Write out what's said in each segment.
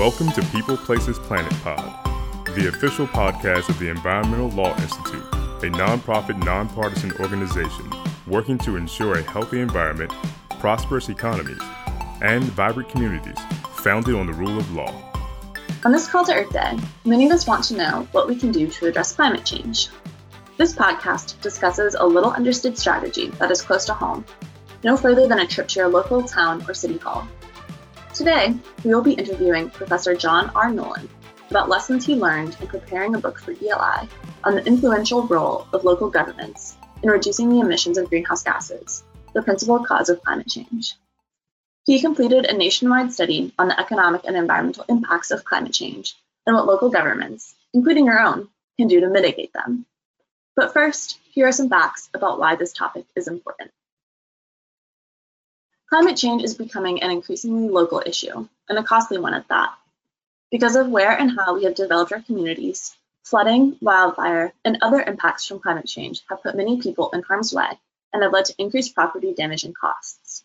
Welcome to People Places Planet Pod, the official podcast of the Environmental Law Institute, a nonprofit, nonpartisan organization working to ensure a healthy environment, prosperous economies, and vibrant communities founded on the rule of law. On this Call to Earth Day, many of us want to know what we can do to address climate change. This podcast discusses a little understood strategy that is close to home, no further than a trip to your local town or city hall. Today, we will be interviewing Professor John R. Nolan about lessons he learned in preparing a book for ELI on the influential role of local governments in reducing the emissions of greenhouse gases, the principal cause of climate change. He completed a nationwide study on the economic and environmental impacts of climate change and what local governments, including your own, can do to mitigate them. But first, here are some facts about why this topic is important. Climate change is becoming an increasingly local issue, and a costly one at that. Because of where and how we have developed our communities, flooding, wildfire, and other impacts from climate change have put many people in harm's way and have led to increased property damage and costs.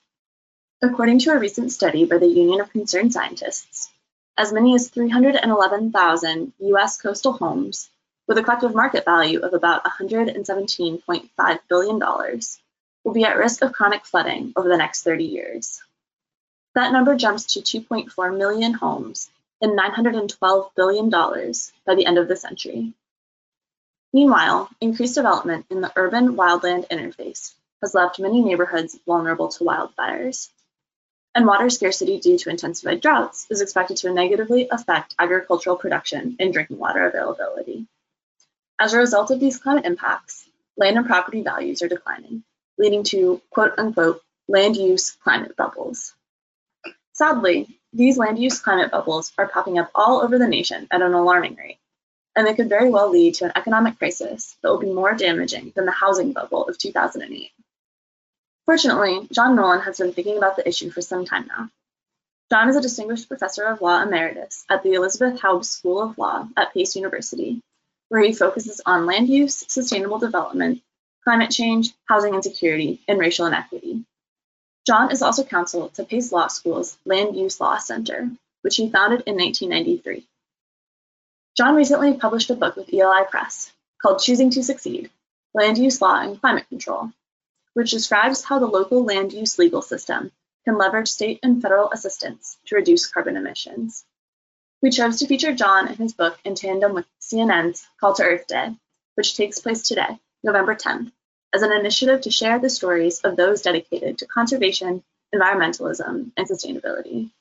According to a recent study by the Union of Concerned Scientists, as many as 311,000 US coastal homes with a collective market value of about $117.5 billion, will be at risk of chronic flooding over the next 30 years. That number jumps to 2.4 million homes and $912 billion by the end of the century. Meanwhile, increased development in the urban wildland interface has left many neighborhoods vulnerable to wildfires. And water scarcity due to intensified droughts is expected to negatively affect agricultural production and drinking water availability. As a result of these climate impacts, land and property values are declining, leading to quote unquote land use climate bubbles. Sadly, these land use climate bubbles are popping up all over the nation at an alarming rate, and they could very well lead to an economic crisis that will be more damaging than the housing bubble of 2008. Fortunately, John Nolan has been thinking about the issue for some time now. John is a distinguished professor of law emeritus at the Elizabeth Haub School of Law at Pace University where he focuses on land use, sustainable development, climate change, housing insecurity, and racial inequity. John is also counsel to Pace Law School's Land Use Law Center, which he founded in 1993. John recently published a book with ELI Press called Choosing to Succeed Land Use Law and Climate Control, which describes how the local land use legal system can leverage state and federal assistance to reduce carbon emissions. We chose to feature John and his book in tandem with CNN's Call to Earth Day, which takes place today, November 10th, as an initiative to share the stories of those dedicated to conservation, environmentalism, and sustainability.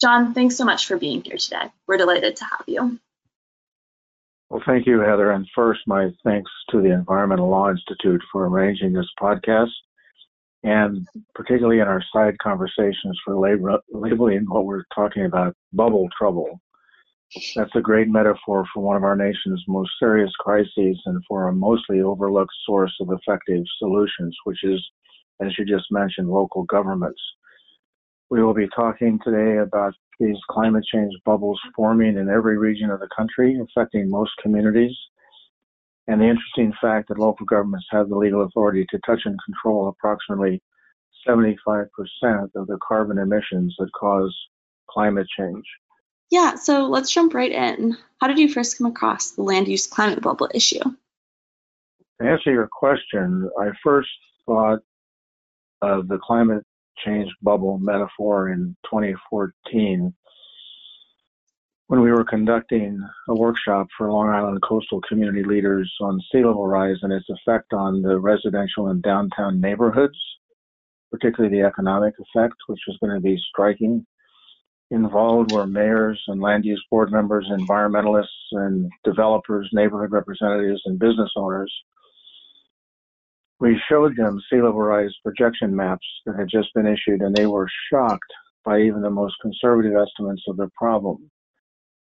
John, thanks so much for being here today. We're delighted to have you. Well, thank you, Heather. And first, my thanks to the Environmental Law Institute for arranging this podcast, and particularly in our side conversations for labeling what we're talking about bubble trouble. That's a great metaphor for one of our nation's most serious crises and for a mostly overlooked source of effective solutions, which is, as you just mentioned, local governments. We will be talking today about these climate change bubbles forming in every region of the country, affecting most communities. And the interesting fact that local governments have the legal authority to touch and control approximately 75% of the carbon emissions that cause climate change. Yeah, so let's jump right in. How did you first come across the land use climate bubble issue? To answer your question, I first thought of the climate change bubble metaphor in 2014 when we were conducting a workshop for Long Island coastal community leaders on sea level rise and its effect on the residential and downtown neighborhoods, particularly the economic effect, which was going to be striking involved were mayors and land use board members, environmentalists and developers, neighborhood representatives, and business owners. We showed them sea level rise projection maps that had just been issued, and they were shocked by even the most conservative estimates of the problem.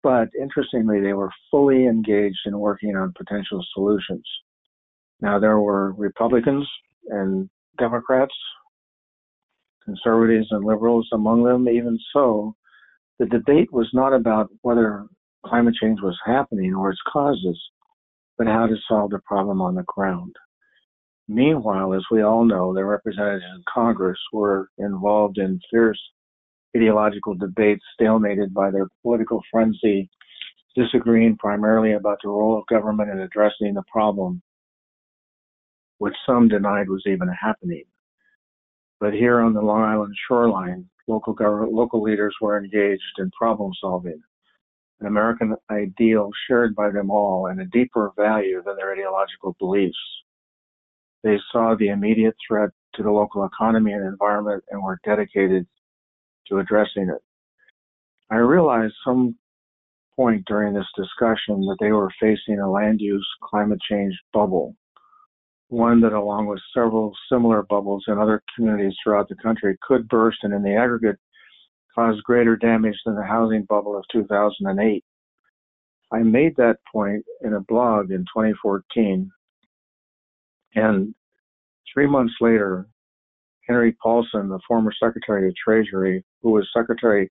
But interestingly, they were fully engaged in working on potential solutions. Now, there were Republicans and Democrats, conservatives and liberals among them. Even so, the debate was not about whether climate change was happening or its causes, but how to solve the problem on the ground. Meanwhile, as we all know, the representatives in Congress were involved in fierce ideological debates stalemated by their political frenzy, disagreeing primarily about the role of government in addressing the problem, which some denied was even happening. But here on the Long Island shoreline, local government, local leaders were engaged in problem solving, an American ideal shared by them all and a deeper value than their ideological beliefs. They saw the immediate threat to the local economy and environment and were dedicated to addressing it. I realized some point during this discussion that they were facing a land use climate change bubble, one that, along with several similar bubbles in other communities throughout the country, could burst and, in the aggregate, cause greater damage than the housing bubble of 2008. I made that point in a blog in 2014, and three months later, Henry Paulson, the former Secretary of Treasury, who was Secretary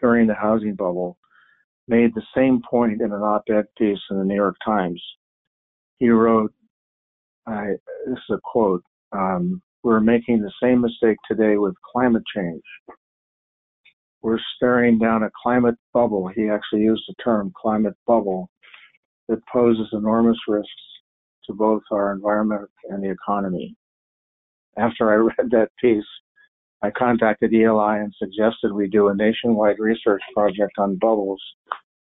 during the housing bubble, made the same point in an op-ed piece in the New York Times. He wrote, I, this is a quote, um, we're making the same mistake today with climate change. We're staring down a climate bubble. He actually used the term climate bubble that poses enormous risks to both our environment and the economy. After I read that piece, I contacted ELI and suggested we do a nationwide research project on bubbles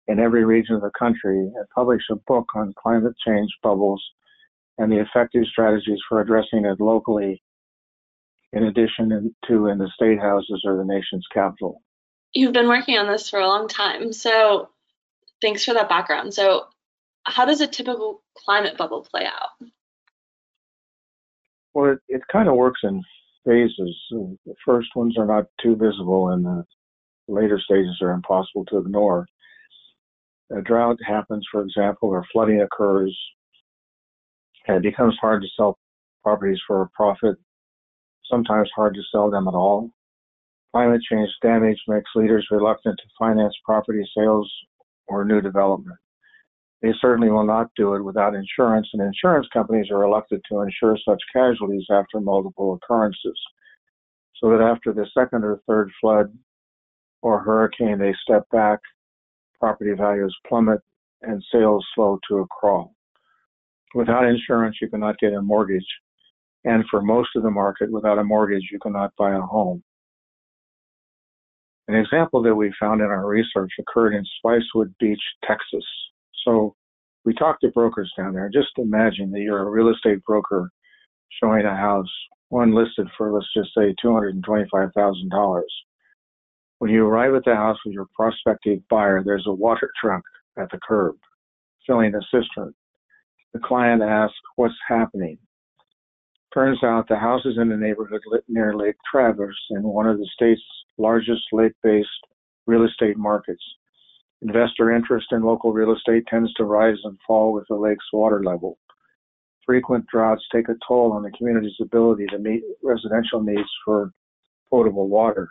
in every region of the country and publish a book on climate change bubbles and the effective strategies for addressing it locally, in addition to in the state houses or the nation's capital. You've been working on this for a long time, so thanks for that background. So, how does a typical climate bubble play out? Well, it, it kind of works in phases. The first ones are not too visible, and the later stages are impossible to ignore. A drought happens, for example, or flooding occurs, and it becomes hard to sell properties for a profit, sometimes hard to sell them at all. Climate change damage makes leaders reluctant to finance property sales or new development. They certainly will not do it without insurance, and insurance companies are reluctant to insure such casualties after multiple occurrences. So that after the second or third flood or hurricane, they step back, property values plummet, and sales slow to a crawl. Without insurance, you cannot get a mortgage. And for most of the market, without a mortgage, you cannot buy a home. An example that we found in our research occurred in Spicewood Beach, Texas. So we talked to brokers down there. Just imagine that you're a real estate broker showing a house, one listed for, let's just say, $225,000. When you arrive at the house with your prospective buyer, there's a water truck at the curb filling a cistern. The client asks, What's happening? Turns out the house is in a neighborhood near Lake Travis in one of the state's largest lake based real estate markets. Investor interest in local real estate tends to rise and fall with the lake's water level. Frequent droughts take a toll on the community's ability to meet residential needs for potable water.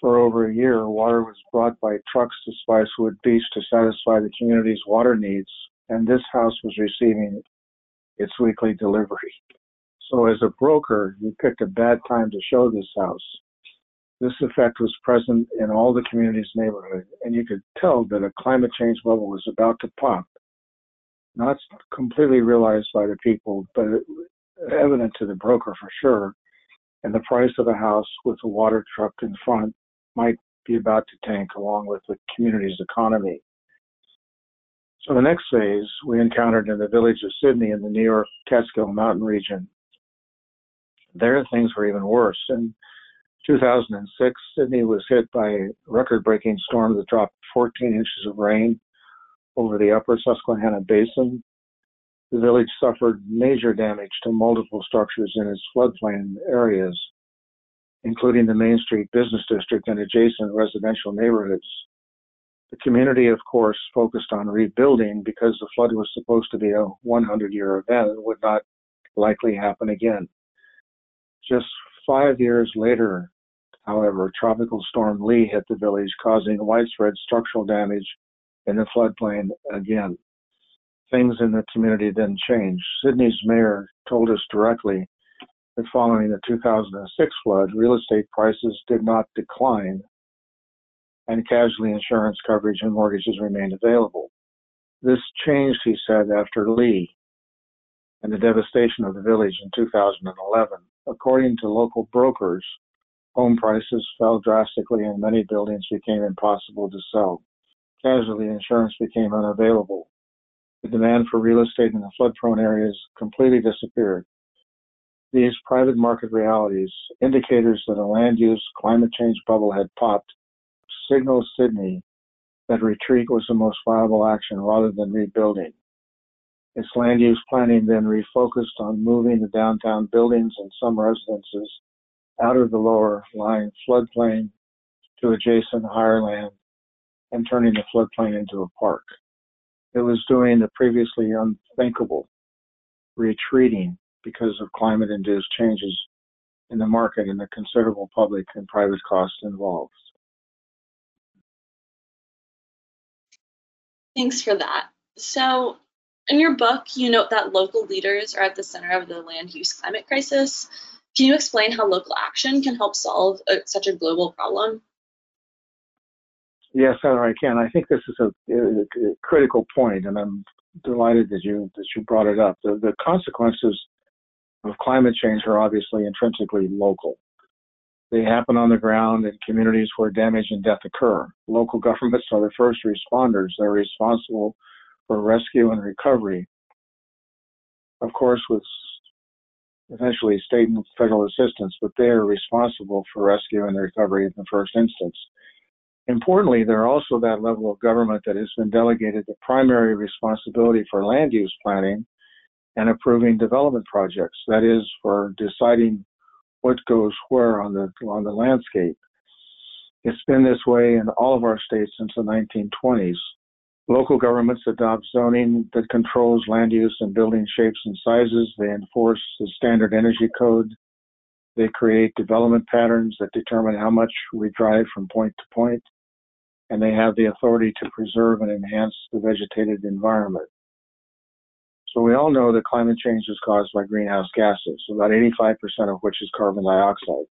For over a year, water was brought by trucks to Spicewood Beach to satisfy the community's water needs, and this house was receiving its weekly delivery. So, as a broker, you picked a bad time to show this house. This effect was present in all the community's neighborhood, and you could tell that a climate change bubble was about to pop. Not completely realized by the people, but evident to the broker for sure. And the price of a house with a water truck in front might be about to tank along with the community's economy. So the next phase we encountered in the village of Sidney in the New York Catskill Mountain region. There things were even worse. In 2006, Sidney was hit by a record breaking storm that dropped 14 inches of rain over the upper Susquehanna Basin. The village suffered major damage to multiple structures in its floodplain areas, including the Main Street Business District and adjacent residential neighborhoods. The community, of course, focused on rebuilding because the flood was supposed to be a 100 year event and would not likely happen again. Just five years later, However, Tropical Storm Lee hit the village, causing widespread structural damage in the floodplain again. Things in the community then changed. Sidney's mayor told us directly that following the 2006 flood, real estate prices did not decline and casualty insurance coverage and mortgages remained available. This changed, he said, after Lee and the devastation of the village in 2011. According to local brokers, home prices fell drastically and many buildings became impossible to sell. Casualty insurance became unavailable. The demand for real estate in the flood prone areas completely disappeared. These private market realities, indicators that a land use climate change bubble had popped, signaled Sidney that retreat was the most viable action rather than rebuilding. Its land use planning then refocused on moving the downtown buildings and some residences out of the lower lying floodplain to adjacent higher land and turning the floodplain into a park. It was doing the previously unthinkable, retreating because of climate induced changes in the market and the considerable public and private costs involved. Thanks for that. So, in your book, you note that local leaders are at the center of the land use climate crisis. Can you explain how local action can help solve a, such a global problem? Yes, I can. I think this is a, a, a, critical point, and I'm delighted that you that you brought it up. The, the consequences of climate change are obviously intrinsically local. They happen on the ground in communities where damage and death occur. Local governments are the first responders. They're responsible for rescue and recovery. Of course, with eventually state and federal assistance, but they are responsible for rescue and recovery in the first instance. Importantly, they're also that level of government that has been delegated the primary responsibility for land use planning and approving development projects. That is, for deciding what goes where on the on the landscape. It's been this way in all of our states since the 1920s. Local governments adopt zoning that controls land use and building shapes and sizes. They enforce the standard energy code. They create development patterns that determine how much we drive from point to point. And they have the authority to preserve and enhance the vegetated environment. So we all know that climate change is caused by greenhouse gases, about 85% of which is carbon dioxide.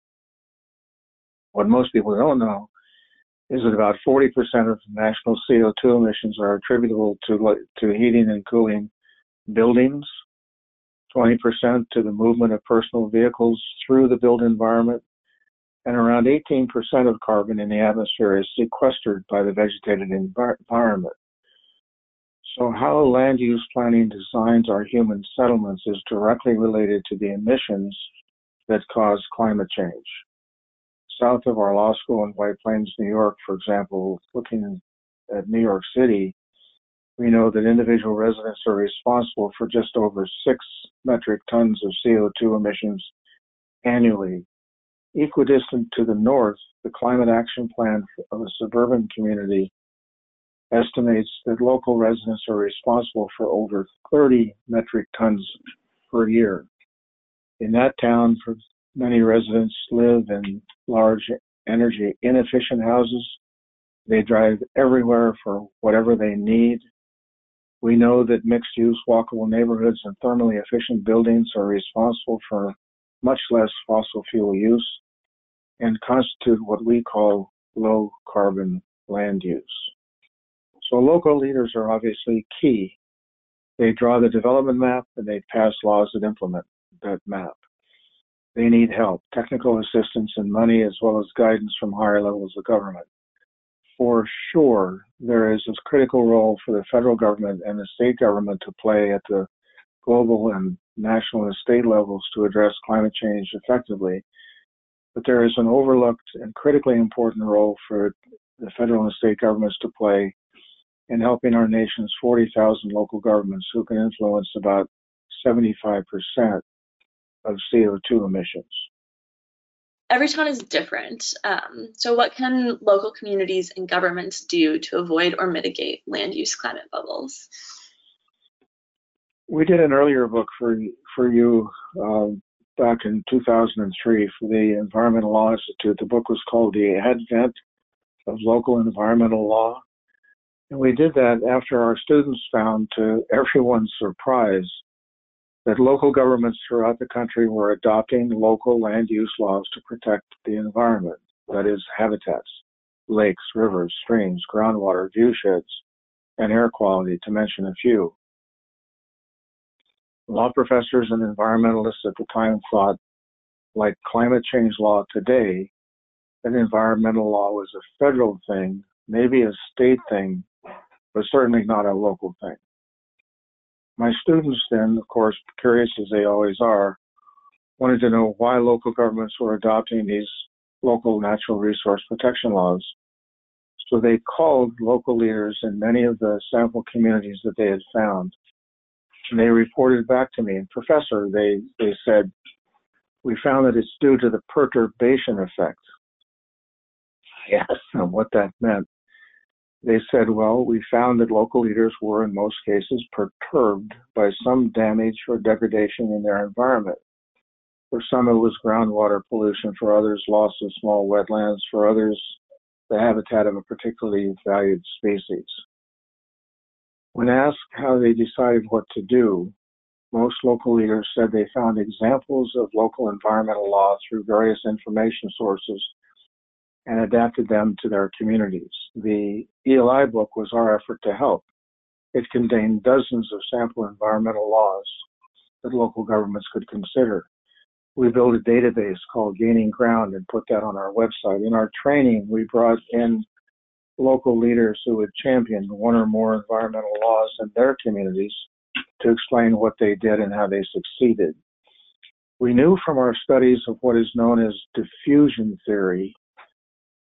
What most people don't know is that about 40% of national CO2 emissions are attributable to, to heating and cooling buildings, 20% to the movement of personal vehicles through the built environment, and around 18% of carbon in the atmosphere is sequestered by the vegetated environment. So, how land use planning designs our human settlements is directly related to the emissions that cause climate change south of our law school in White Plains, New York, for example, looking at New York City, we know that individual residents are responsible for just over six metric tons of CO2 emissions annually. Equidistant to the north, the Climate Action Plan of a suburban community estimates that local residents are responsible for over 30 metric tons per year. In that town, Many residents live in large energy inefficient houses. They drive everywhere for whatever they need. We know that mixed use walkable neighborhoods and thermally efficient buildings are responsible for much less fossil fuel use and constitute what we call low carbon land use. So local leaders are obviously key. They draw the development map and they pass laws that implement that map. They need help, technical assistance, and money, as well as guidance from higher levels of government. For sure, there is a critical role for the federal government and the state government to play at the global and national and state levels to address climate change effectively. But there is an overlooked and critically important role for the federal and state governments to play in helping our nation's 40,000 local governments who can influence about 75% of CO2 emissions. Every town is different. Um, so, what can local communities and governments do to avoid or mitigate land use climate bubbles? We did an earlier book for for you um, back in 2003 for the Environmental Law Institute. The book was called The Advent of Local Environmental Law. And we did that after our students found, to everyone's surprise, that local governments throughout the country were adopting local land use laws to protect the environment, that is, habitats, lakes, rivers, streams, groundwater, viewsheds, and air quality, to mention a few. Law professors and environmentalists at the time thought, like climate change law today, that environmental law was a federal thing, maybe a state thing, but certainly not a local thing. My students then, of course, curious as they always are, wanted to know why local governments were adopting these local natural resource protection laws. So they called local leaders in many of the sample communities that they had found. And they reported back to me, and professor, they, they said, we found that it's due to the perturbation effect. I asked them what that meant they said, well, we found that local leaders were in most cases perturbed by some damage or degradation in their environment. For some, it was groundwater pollution. For others, loss of small wetlands. For others, the habitat of a particularly valued species. When asked how they decided what to do, most local leaders said they found examples of local environmental law through various information sources and adapted them to their communities. The ELI book was our effort to help. It contained dozens of sample environmental laws that local governments could consider. We built a database called Gaining Ground and put that on our website. In our training, we brought in local leaders who had championed one or more environmental laws in their communities to explain what they did and how they succeeded. We knew from our studies of what is known as diffusion theory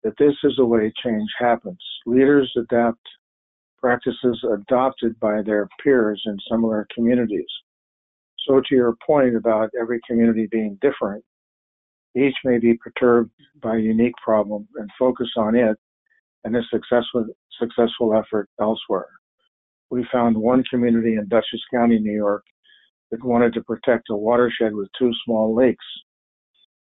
that this is the way change happens. Leaders adapt practices adopted by their peers in similar communities. So, to your point about every community being different, each may be perturbed by a unique problem and focus on it and a successful, successful effort elsewhere. We found one community in Dutchess County, New York, that wanted to protect a watershed with two small lakes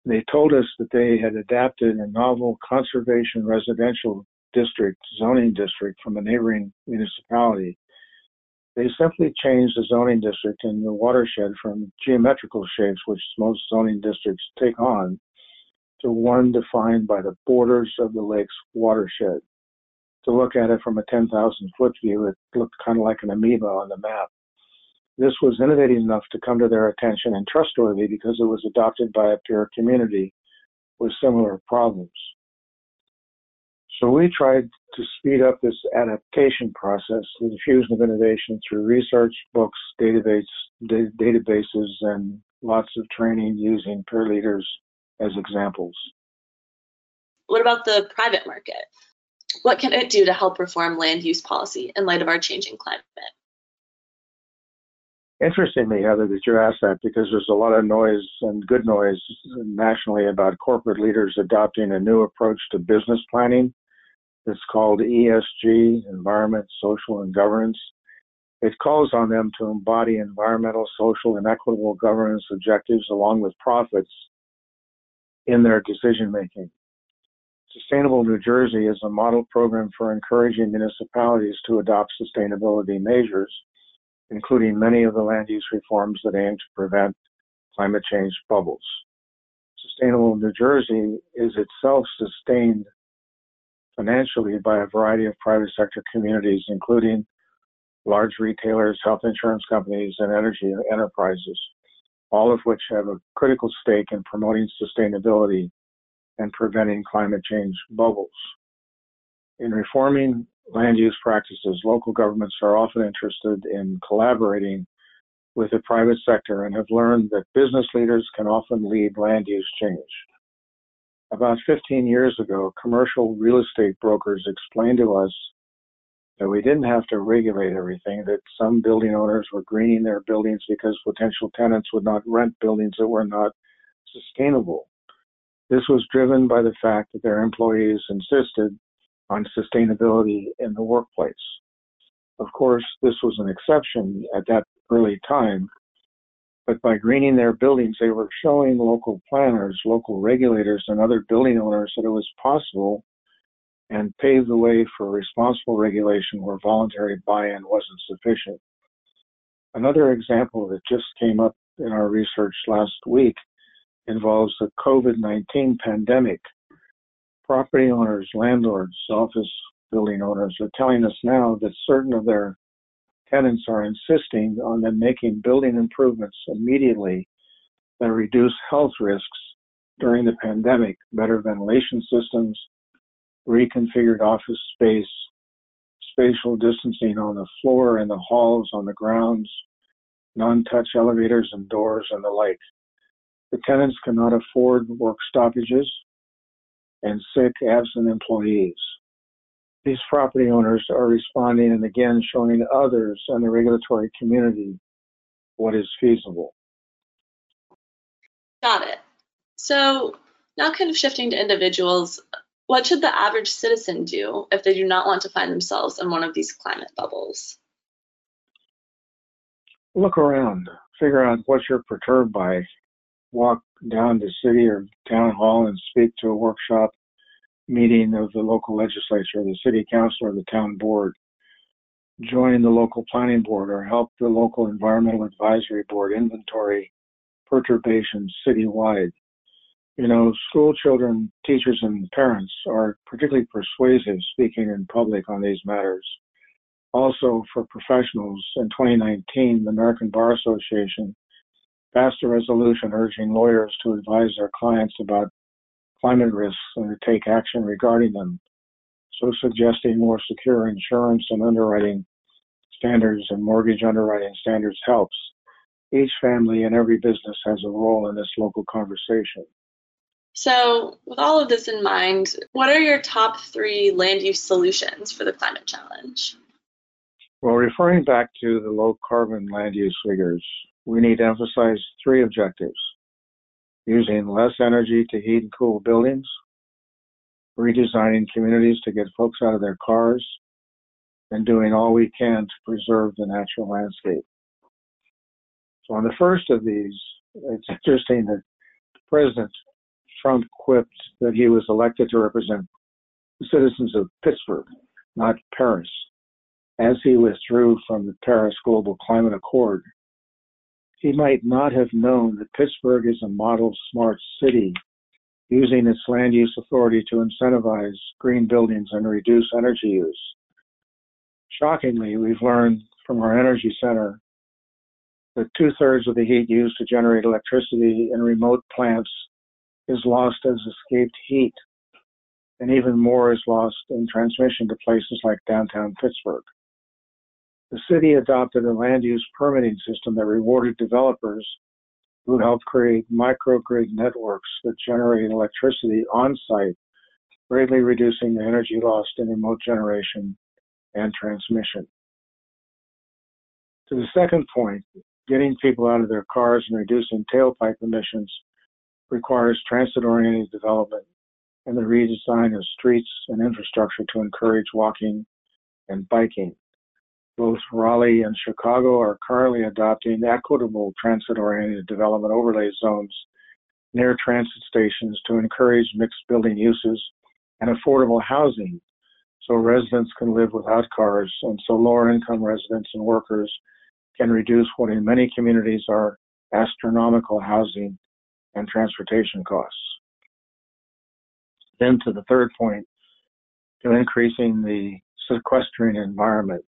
they told us that they had adapted a novel conservation residential district, zoning district from a neighboring municipality. They simply changed the zoning district in the watershed from geometrical shapes, which most zoning districts take on, to one defined by the borders of the lake's watershed. To look at it from a 10,000 foot view, it looked kind of like an amoeba on the map. This was innovative enough to come to their attention and trustworthy because it was adopted by a peer community with similar problems. So we tried to speed up this adaptation process, the diffusion of innovation through research, books, database, da- databases, and lots of training using peer leaders as examples. What about the private market? What can it do to help reform land use policy in light of our changing climate? Interestingly, Heather, that you asked that because there's a lot of noise and good noise nationally about corporate leaders adopting a new approach to business planning. It's called ESG, Environment, Social, and Governance. It calls on them to embody environmental, social, and equitable governance objectives along with profits in their decision making. Sustainable New Jersey is a model program for encouraging municipalities to adopt sustainability measures including many of the land use reforms that aim to prevent climate change bubbles. Sustainable New Jersey is itself sustained financially by a variety of private sector communities, including large retailers, health insurance companies, and energy enterprises, all of which have a critical stake in promoting sustainability and preventing climate change bubbles. In reforming land use practices, local governments are often interested in collaborating with the private sector and have learned that business leaders can often lead land use change. About 15 years ago, commercial real estate brokers explained to us that we didn't have to regulate everything, that some building owners were greening their buildings because potential tenants would not rent buildings that were not sustainable. This was driven by the fact that their employees insisted on sustainability in the workplace. Of course, this was an exception at that early time, but by greening their buildings, they were showing local planners, local regulators, and other building owners that it was possible and paved the way for responsible regulation where voluntary buy in wasn't sufficient. Another example that just came up in our research last week involves the COVID 19 pandemic. Property owners, landlords, office building owners are telling us now that certain of their tenants are insisting on them making building improvements immediately that reduce health risks during the pandemic, better ventilation systems, reconfigured office space, spatial distancing on the floor and the halls, on the grounds, non-touch elevators and doors, and the like. The tenants cannot afford work stoppages and sick, absent employees. These property owners are responding and again showing others and the regulatory community what is feasible. Got it. So now kind of shifting to individuals, what should the average citizen do if they do not want to find themselves in one of these climate bubbles? Look around, figure out what you're perturbed by. Walk down to city or town hall and speak to a workshop meeting of the local legislature, the city council, or the town board. Join the local planning board or help the local environmental advisory board inventory perturbations citywide. You know, school children, teachers, and parents are particularly persuasive speaking in public on these matters. Also, for professionals, in 2019, the American Bar Association passed a resolution urging lawyers to advise their clients about climate risks and to take action regarding them, so suggesting more secure insurance and underwriting standards and mortgage underwriting standards helps. Each family and every business has a role in this local conversation. So, with all of this in mind, what are your top three land use solutions for the climate challenge? Well, referring back to the low carbon land use figures, we need to emphasize three objectives. Using less energy to heat and cool buildings, redesigning communities to get folks out of their cars, and doing all we can to preserve the natural landscape. So, on the first of these, it's interesting that President Trump quipped that he was elected to represent the citizens of Pittsburgh, not Paris, as he withdrew from the Paris Global Climate Accord he might not have known that Pittsburgh is a model smart city, using its land use authority to incentivize green buildings and reduce energy use. Shockingly, we've learned from our energy center that two thirds of the heat used to generate electricity in remote plants is lost as escaped heat, and even more is lost in transmission to places like downtown Pittsburgh. The city adopted a land use permitting system that rewarded developers who helped create microgrid networks that generate electricity on site, greatly reducing the energy lost in remote generation and transmission. To the second point, getting people out of their cars and reducing tailpipe emissions requires transit oriented development and the redesign of streets and infrastructure to encourage walking and biking. Both Raleigh and Chicago are currently adopting equitable transit-oriented development overlay zones near transit stations to encourage mixed building uses and affordable housing so residents can live without cars and so lower income residents and workers can reduce what in many communities are astronomical housing and transportation costs. Then to the third point, to increasing the sequestering environment.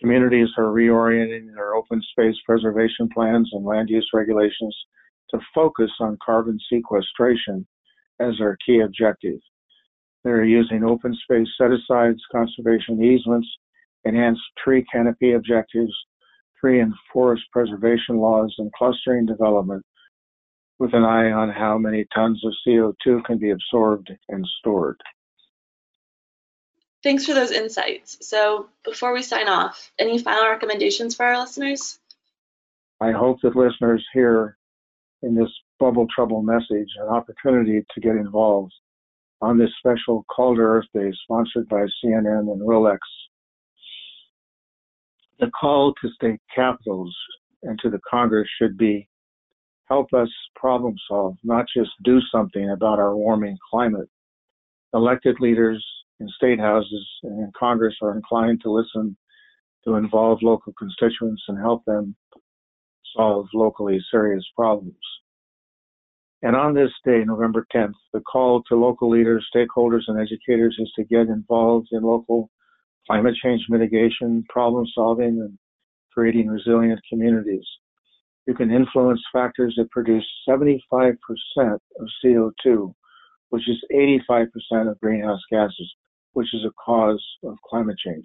Communities are reorienting their open space preservation plans and land use regulations to focus on carbon sequestration as their key objective. They're using open space set asides, conservation easements, enhanced tree canopy objectives, tree and forest preservation laws, and clustering development with an eye on how many tons of CO2 can be absorbed and stored. Thanks for those insights. So before we sign off, any final recommendations for our listeners? I hope that listeners hear in this bubble trouble message an opportunity to get involved on this special Call to Earth Day sponsored by CNN and Rolex. The call to state capitals and to the Congress should be help us problem solve, not just do something about our warming climate. Elected leaders in state houses and in Congress are inclined to listen to involve local constituents and help them solve locally serious problems. And on this day, November 10th, the call to local leaders, stakeholders, and educators is to get involved in local climate change mitigation, problem solving, and creating resilient communities. You can influence factors that produce 75% of CO2, which is 85% of greenhouse gases, which is a cause of climate change.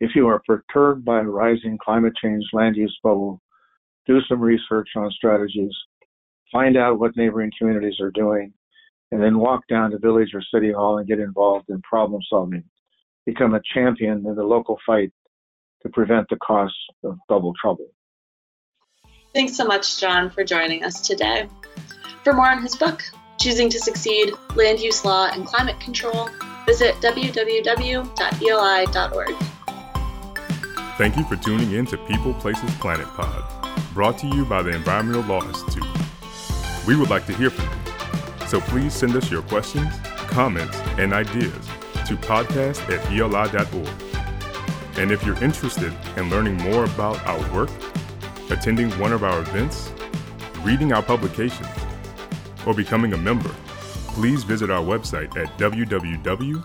If you are perturbed by rising climate change land use bubble, do some research on strategies, find out what neighboring communities are doing, and then walk down to village or city hall and get involved in problem solving. Become a champion in the local fight to prevent the costs of double trouble. Thanks so much, John, for joining us today. For more on his book, Choosing to Succeed Land Use Law and Climate Control, visit www.eli.org. Thank you for tuning in to People Places Planet Pod, brought to you by the Environmental Law Institute. We would like to hear from you, so please send us your questions, comments, and ideas to podcast at eli.org. And if you're interested in learning more about our work, attending one of our events, reading our publications, or becoming a member, please visit our website at www.eli.org.